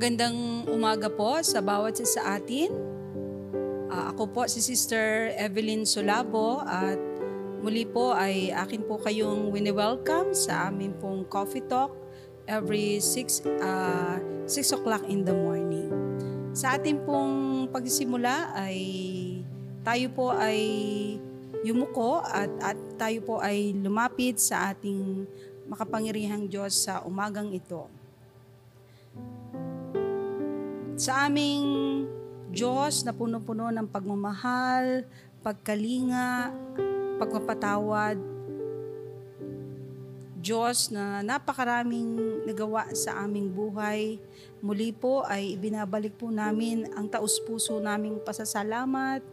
Magandang umaga po sa bawat isa sa atin. Uh, ako po si Sister Evelyn Solabo at muli po ay akin po kayong wini-welcome sa amin pong coffee talk every 6 uh, 6 o'clock in the morning. Sa ating pong pagsisimula ay tayo po ay yumuko at, at tayo po ay lumapit sa ating makapangyarihang Diyos sa umagang ito. Sa aming Diyos na puno-puno ng pagmamahal, pagkalinga, pagpapatawad, Diyos na napakaraming nagawa sa aming buhay. Muli po ay ibinabalik po namin ang taus-puso naming pasasalamat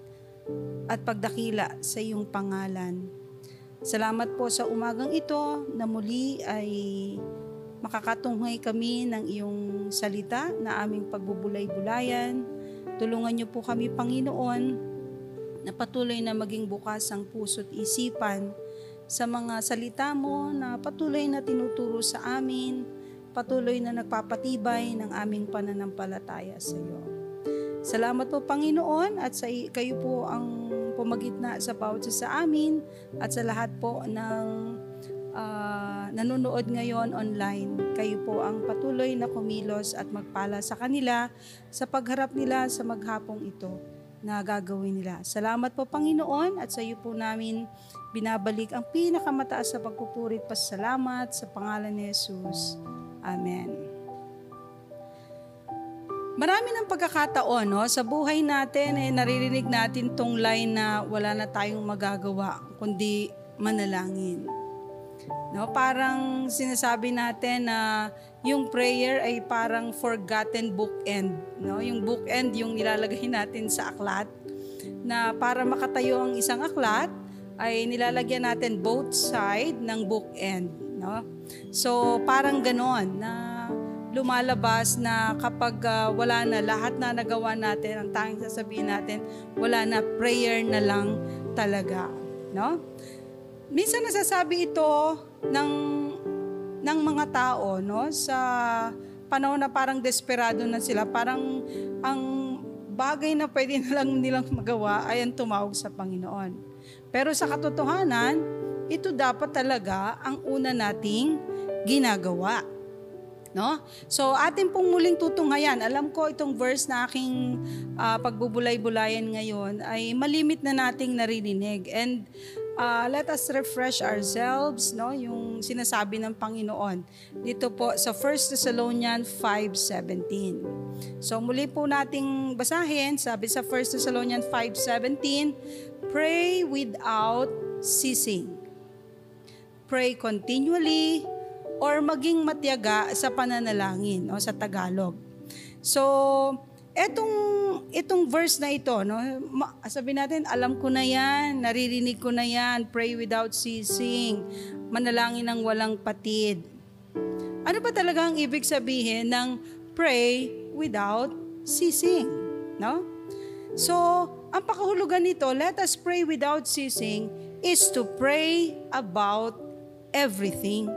at pagdakila sa iyong pangalan. Salamat po sa umagang ito na muli ay makakatunghay kami ng iyong salita na aming pagbubulay-bulayan. Tulungan niyo po kami, Panginoon, na patuloy na maging bukas ang puso't isipan sa mga salita mo na patuloy na tinuturo sa amin, patuloy na nagpapatibay ng aming pananampalataya sa iyo. Salamat po Panginoon at sa kayo po ang pumagitna sa bawat sa amin at sa lahat po ng uh, nanonood ngayon online. Kayo po ang patuloy na kumilos at magpala sa kanila sa pagharap nila sa maghapong ito na gagawin nila. Salamat po Panginoon at sa iyo po namin binabalik ang pinakamataas sa pagpupurit pasalamat sa pangalan ni Jesus. Amen. Marami ng pagkakataon no, sa buhay natin eh, naririnig natin tong line na wala na tayong magagawa kundi manalangin. No, parang sinasabi natin na yung prayer ay parang forgotten bookend, no? Yung bookend yung nilalagay natin sa aklat na para makatayo ang isang aklat ay nilalagyan natin both side ng bookend, no? So parang ganon na lumalabas na kapag uh, wala na lahat na nagawa natin, ang tanging sasabihin natin, wala na prayer na lang talaga, no? Minsan nasasabi ito ng ng mga tao no sa panahon na parang desperado na sila, parang ang bagay na pwede na lang nilang magawa ay ang tumawag sa Panginoon. Pero sa katotohanan, ito dapat talaga ang una nating ginagawa. No? So atin pong muling tutunghayan. Alam ko itong verse na aking uh, pagbubulay-bulayan ngayon ay malimit na nating naririnig. And uh, let us refresh ourselves, no, yung sinasabi ng Panginoon. Dito po sa 1 Thessalonians 5.17. So muli po nating basahin, sabi sa 1 Thessalonians 5.17, Pray without ceasing. Pray continually or maging matyaga sa pananalangin, no, sa Tagalog. So, etong itong verse na ito, no, sabi natin, alam ko na yan, naririnig ko na yan, pray without ceasing, manalangin ng walang patid. Ano ba talaga ang ibig sabihin ng pray without ceasing? No? So, ang pakahulugan nito, let us pray without ceasing, is to pray about everything.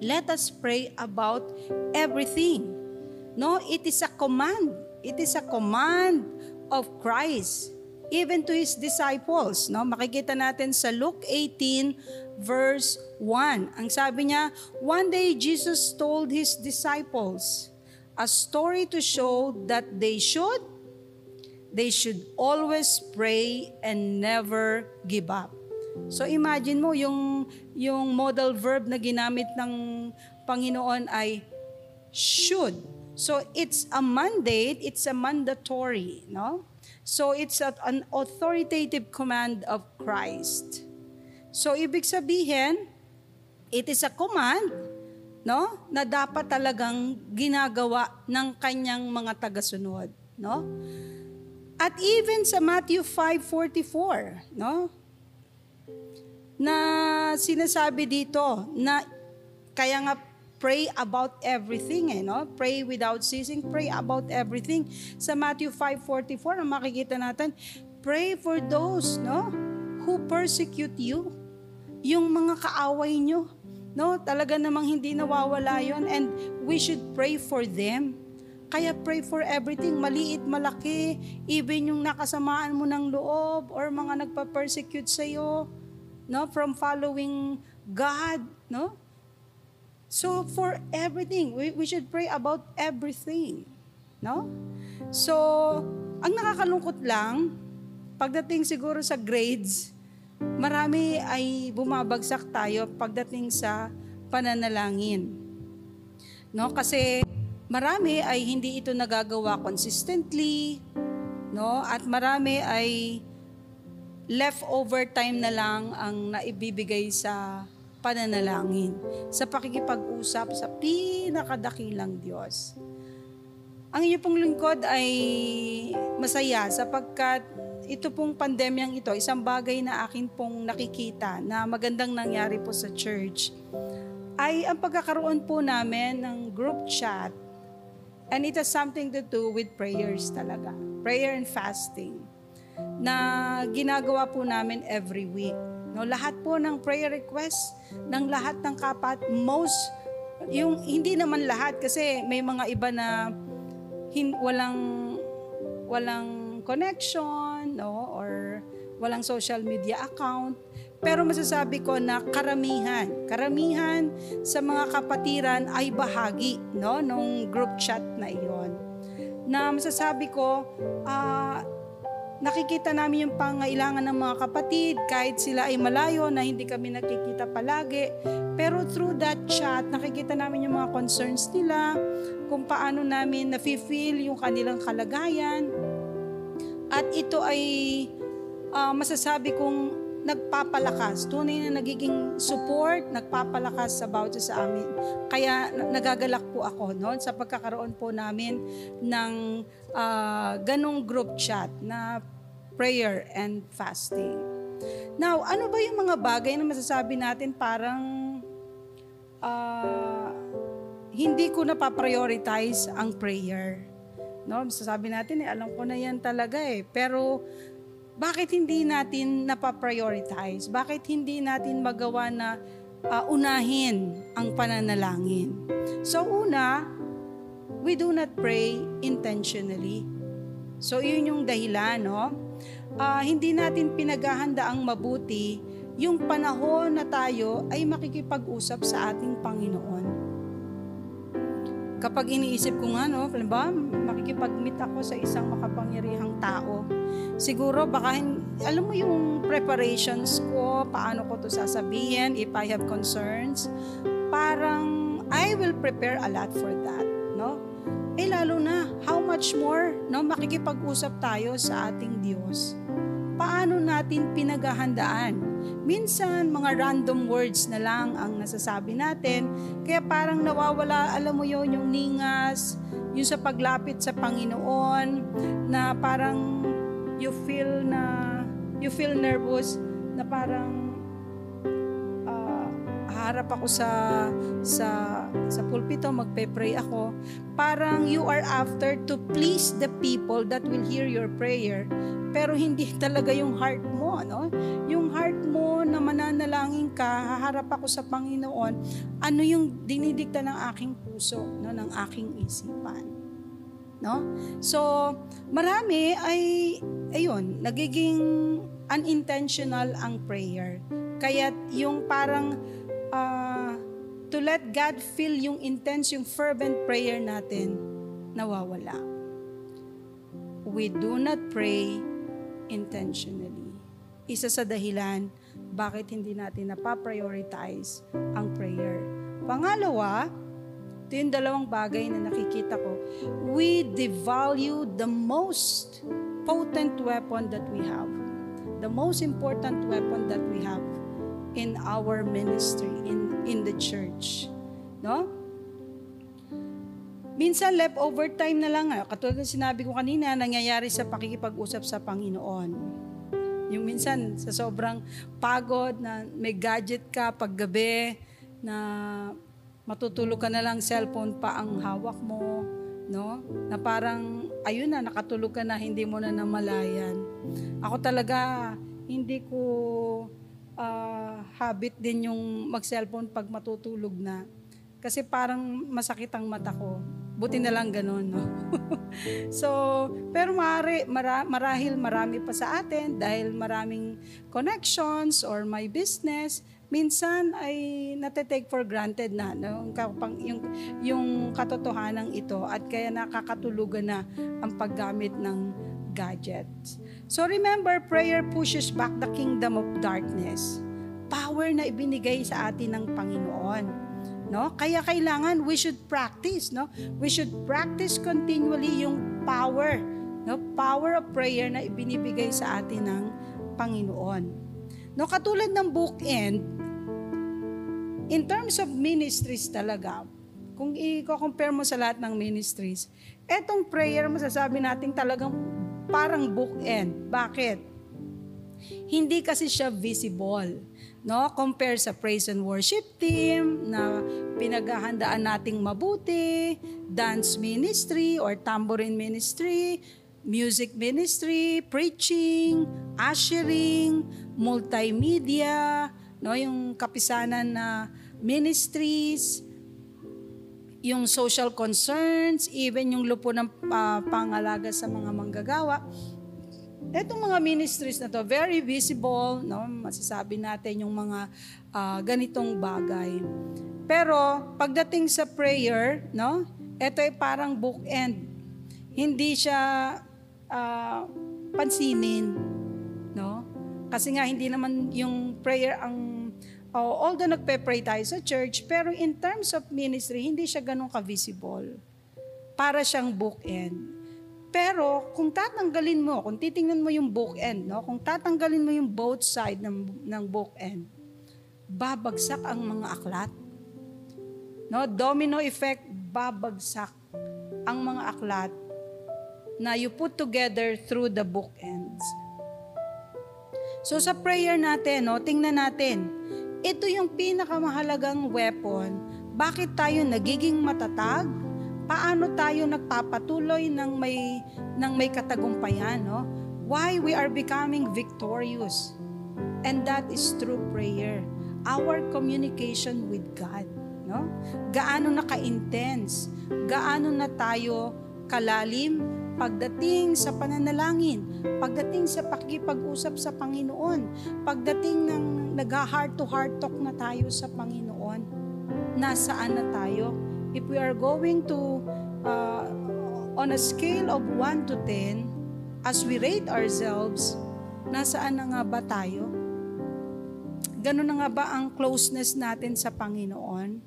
Let us pray about everything. No, it is a command It is a command of Christ even to his disciples, no? Makikita natin sa Luke 18 verse 1. Ang sabi niya, one day Jesus told his disciples a story to show that they should they should always pray and never give up. So imagine mo yung yung modal verb na ginamit ng Panginoon ay should So it's a mandate, it's a mandatory, no? So it's a, an authoritative command of Christ. So ibig sabihin, it is a command, no? Na dapat talagang ginagawa ng kanyang mga tagasunod, no? At even sa Matthew 5:44, no? Na sinasabi dito na kaya nga pray about everything eh, no? Pray without ceasing, pray about everything. Sa Matthew 5:44, ang makikita natin, pray for those, no, who persecute you. Yung mga kaaway nyo, no? Talaga namang hindi nawawala 'yon and we should pray for them. Kaya pray for everything, maliit, malaki, even yung nakasamaan mo ng loob or mga nagpa-persecute sa iyo, no, from following God, no? So for everything, we, we should pray about everything. No? So, ang nakakalungkot lang, pagdating siguro sa grades, marami ay bumabagsak tayo pagdating sa pananalangin. No? Kasi marami ay hindi ito nagagawa consistently, no? At marami ay leftover time na lang ang naibibigay sa pananalangin, sa pakikipag-usap sa pinakadakilang Diyos. Ang inyo pong lingkod ay masaya sapagkat ito pong pandemyang ito, isang bagay na akin pong nakikita na magandang nangyari po sa church ay ang pagkakaroon po namin ng group chat and it has something to do with prayers talaga. Prayer and fasting na ginagawa po namin every week. No, lahat po ng prayer requests ng lahat ng kapat, most yung hindi naman lahat kasi may mga iba na hin, walang walang connection, no, or walang social media account. Pero masasabi ko na karamihan, karamihan sa mga kapatiran ay bahagi no nung group chat na iyon. Na masasabi ko, uh, nakikita namin yung pangailangan ng mga kapatid kahit sila ay malayo na hindi kami nakikita palagi. Pero through that chat, nakikita namin yung mga concerns nila, kung paano namin nafe-feel yung kanilang kalagayan, at ito ay uh, masasabi kong nagpapalakas, tunay na nagiging support, nagpapalakas sa bawat sa amin. Kaya nagagalak po ako no, sa pagkakaroon po namin ng uh, ganong group chat na prayer and fasting. Now, ano ba yung mga bagay na masasabi natin parang uh, hindi ko na pa-prioritize ang prayer? No, sasabi natin, eh, alam ko na yan talaga eh. Pero, bakit hindi natin napaprioritize? Bakit hindi natin magawa na uh, unahin ang pananalangin? So, una, we do not pray intentionally. So, yun yung dahilan, no? Uh, hindi natin pinaghahanda ang mabuti yung panahon na tayo ay makikipag-usap sa ating Panginoon kapag iniisip ko nga, no, ba, makikipag-meet ako sa isang makapangyarihang tao, siguro baka, alam mo yung preparations ko, paano ko to sasabihin, if I have concerns, parang I will prepare a lot for that, no? Eh lalo na, how much more, no, makikipag-usap tayo sa ating Diyos. Paano natin pinaghahandaan Minsan, mga random words na lang ang nasasabi natin. Kaya parang nawawala, alam mo yon yung ningas, yung sa paglapit sa Panginoon, na parang you feel na, you feel nervous, na parang uh, harap ako sa sa sa pulpito magpe-pray ako parang you are after to please the people that will hear your prayer pero hindi talaga yung heart mo, no? Yung heart mo na mananalangin ka, haharap ako sa Panginoon, ano yung dinidikta ng aking puso, no, ng aking isipan. No? So, marami ay ayun, nagiging unintentional ang prayer. Kaya yung parang uh, to let God feel yung intense, yung fervent prayer natin, nawawala. We do not pray intentionally. Isa sa dahilan bakit hindi natin napaprioritize ang prayer. Pangalawa, ito yung dalawang bagay na nakikita ko. We devalue the most potent weapon that we have. The most important weapon that we have in our ministry, in, in the church. No? Minsan leftover time na lang, ah. katulad ng sinabi ko kanina, nangyayari sa pakikipag-usap sa Panginoon. Yung minsan sa sobrang pagod na may gadget ka paggabi na matutulog ka na lang cellphone pa ang hawak mo, no? Na parang ayun na nakatulog ka na hindi mo na namalayan. Ako talaga hindi ko uh, habit din yung mag-cellphone pag matutulog na. Kasi parang masakit ang mata ko. Buti na lang ganun, no? so, pero mari, mara, marahil marami pa sa atin dahil maraming connections or my business, minsan ay nate-take for granted na no? yung, yung, katotohanan ito at kaya nakakatulugan na ang paggamit ng gadgets. So remember, prayer pushes back the kingdom of darkness. Power na ibinigay sa atin ng Panginoon No? Kaya kailangan we should practice, no? We should practice continually yung power, no? Power of prayer na ibinibigay sa atin ng Panginoon. No, katulad ng bookend, in terms of ministries talaga, kung i-compare mo sa lahat ng ministries, etong prayer masasabi natin talagang parang bookend. Bakit? Hindi kasi siya visible. No? Compare sa praise and worship team na pinaghahandaan nating mabuti, dance ministry or tambourine ministry, music ministry, preaching, ushering, multimedia, no, yung kapisanan na ministries, yung social concerns, even yung lupo ng uh, pangalaga sa mga manggagawa. Itong mga ministries na to, very visible, no? masasabi natin yung mga uh, ganitong bagay. Pero pagdating sa prayer, no? ito ay parang bookend. Hindi siya uh, pansinin. Kasi nga hindi naman yung prayer ang oh, although nagpe-pray tayo sa church, pero in terms of ministry, hindi siya ganun ka-visible. Para siyang bookend. Pero kung tatanggalin mo, kung titingnan mo yung bookend, no? kung tatanggalin mo yung both side ng, ng bookend, babagsak ang mga aklat. No? Domino effect, babagsak ang mga aklat na you put together through the bookends. So sa prayer natin, no, tingnan natin, ito yung pinakamahalagang weapon. Bakit tayo nagiging matatag? paano tayo nagpapatuloy ng may ng may katagumpayan, no? Why we are becoming victorious. And that is through prayer. Our communication with God, no? Gaano na ka-intense, gaano na tayo kalalim pagdating sa pananalangin, pagdating sa pakikipag-usap sa Panginoon, pagdating ng nag-heart to heart talk na tayo sa Panginoon, nasaan na tayo? if we are going to, uh, on a scale of 1 to 10, as we rate ourselves, nasaan na nga ba tayo? Ganun na nga ba ang closeness natin sa Panginoon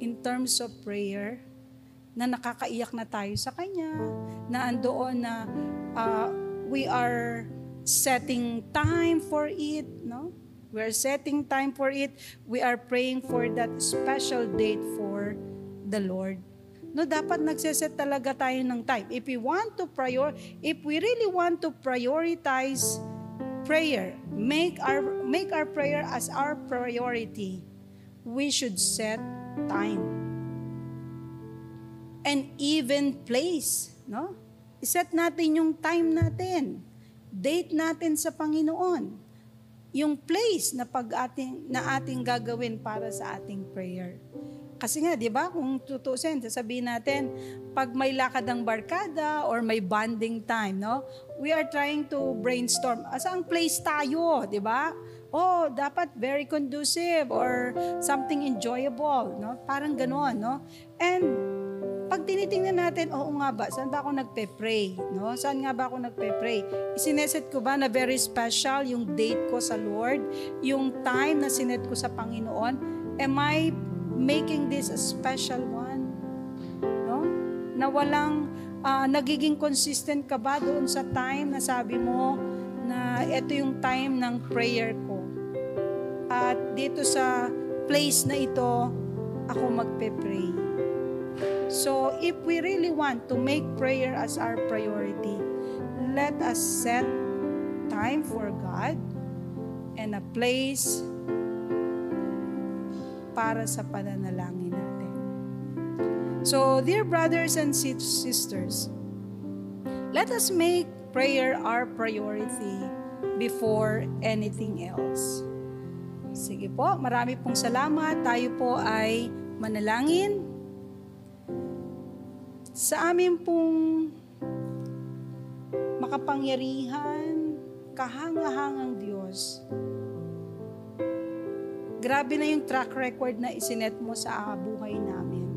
in terms of prayer? Na nakakaiyak na tayo sa Kanya, na andoon na uh, we are setting time for it, no? We are setting time for it. We are praying for that special date for the Lord. No, dapat nagseset talaga tayo ng time. If we want to prior, if we really want to prioritize prayer, make our make our prayer as our priority, we should set time. And even place, no? Iset natin yung time natin. Date natin sa Panginoon. Yung place na pag ating na ating gagawin para sa ating prayer. Kasi nga, di ba, kung tutusin, sasabihin natin, pag may lakad ng barkada or may bonding time, no? We are trying to brainstorm. Saan place tayo, di ba? Oh, dapat very conducive or something enjoyable, no? Parang ganoon, no? And pag tinitingnan natin, oo nga ba, saan ba ako nagpe-pray? No? Saan nga ba ako nagpe-pray? Isineset ko ba na very special yung date ko sa Lord? Yung time na sinet ko sa Panginoon? Am I making this a special one. No? Na walang uh, nagiging consistent ka ba doon sa time na sabi mo na ito yung time ng prayer ko. At dito sa place na ito, ako magpe-pray. So, if we really want to make prayer as our priority, let us set time for God and a place para sa pananalangin natin. So, dear brothers and sisters, let us make prayer our priority before anything else. Sige po, marami pong salamat. Tayo po ay manalangin. Sa amin pong makapangyarihan, kahangahangang Diyos, grabe na yung track record na isinet mo sa buhay namin.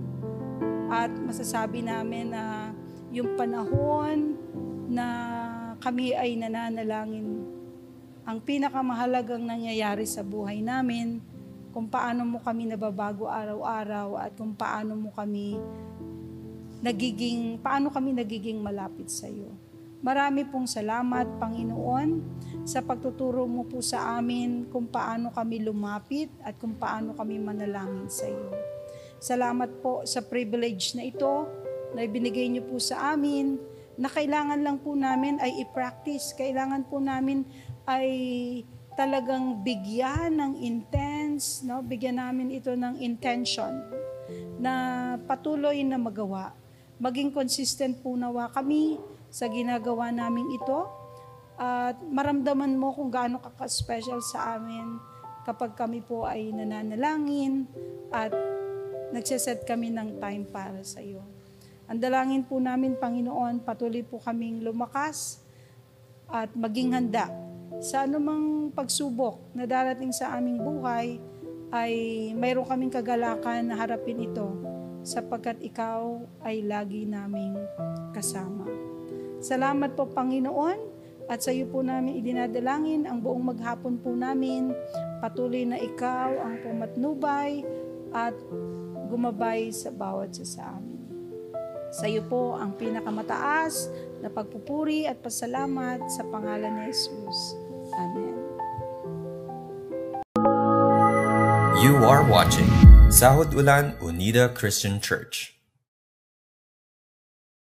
At masasabi namin na yung panahon na kami ay nananalangin, ang pinakamahalagang nangyayari sa buhay namin, kung paano mo kami nababago araw-araw at kung paano mo kami nagiging, paano kami nagiging malapit sa iyo. Marami pong salamat, Panginoon, sa pagtuturo mo po sa amin kung paano kami lumapit at kung paano kami manalangin sa iyo. Salamat po sa privilege na ito na ibinigay niyo po sa amin na kailangan lang po namin ay i-practice. Kailangan po namin ay talagang bigyan ng intense, no? bigyan namin ito ng intention na patuloy na magawa. Maging consistent po nawa kami sa ginagawa namin ito at maramdaman mo kung gaano ka-special sa amin kapag kami po ay nananalangin at nagsiset kami ng time para sa iyo. Ang dalangin po namin, Panginoon, patuloy po kaming lumakas at maging handa sa anumang pagsubok na darating sa aming buhay, ay mayroon kaming kagalakan na harapin ito sapagkat ikaw ay lagi naming kasama. Salamat po Panginoon at sa iyo po namin idinadalangin ang buong maghapon po namin. Patuloy na ikaw ang pumatnubay at gumabay sa bawat sa sa amin. Sa iyo po ang pinakamataas na pagpupuri at pasalamat sa pangalan ni Jesus. Amen. You are watching Sahod Ulan Unida Christian Church.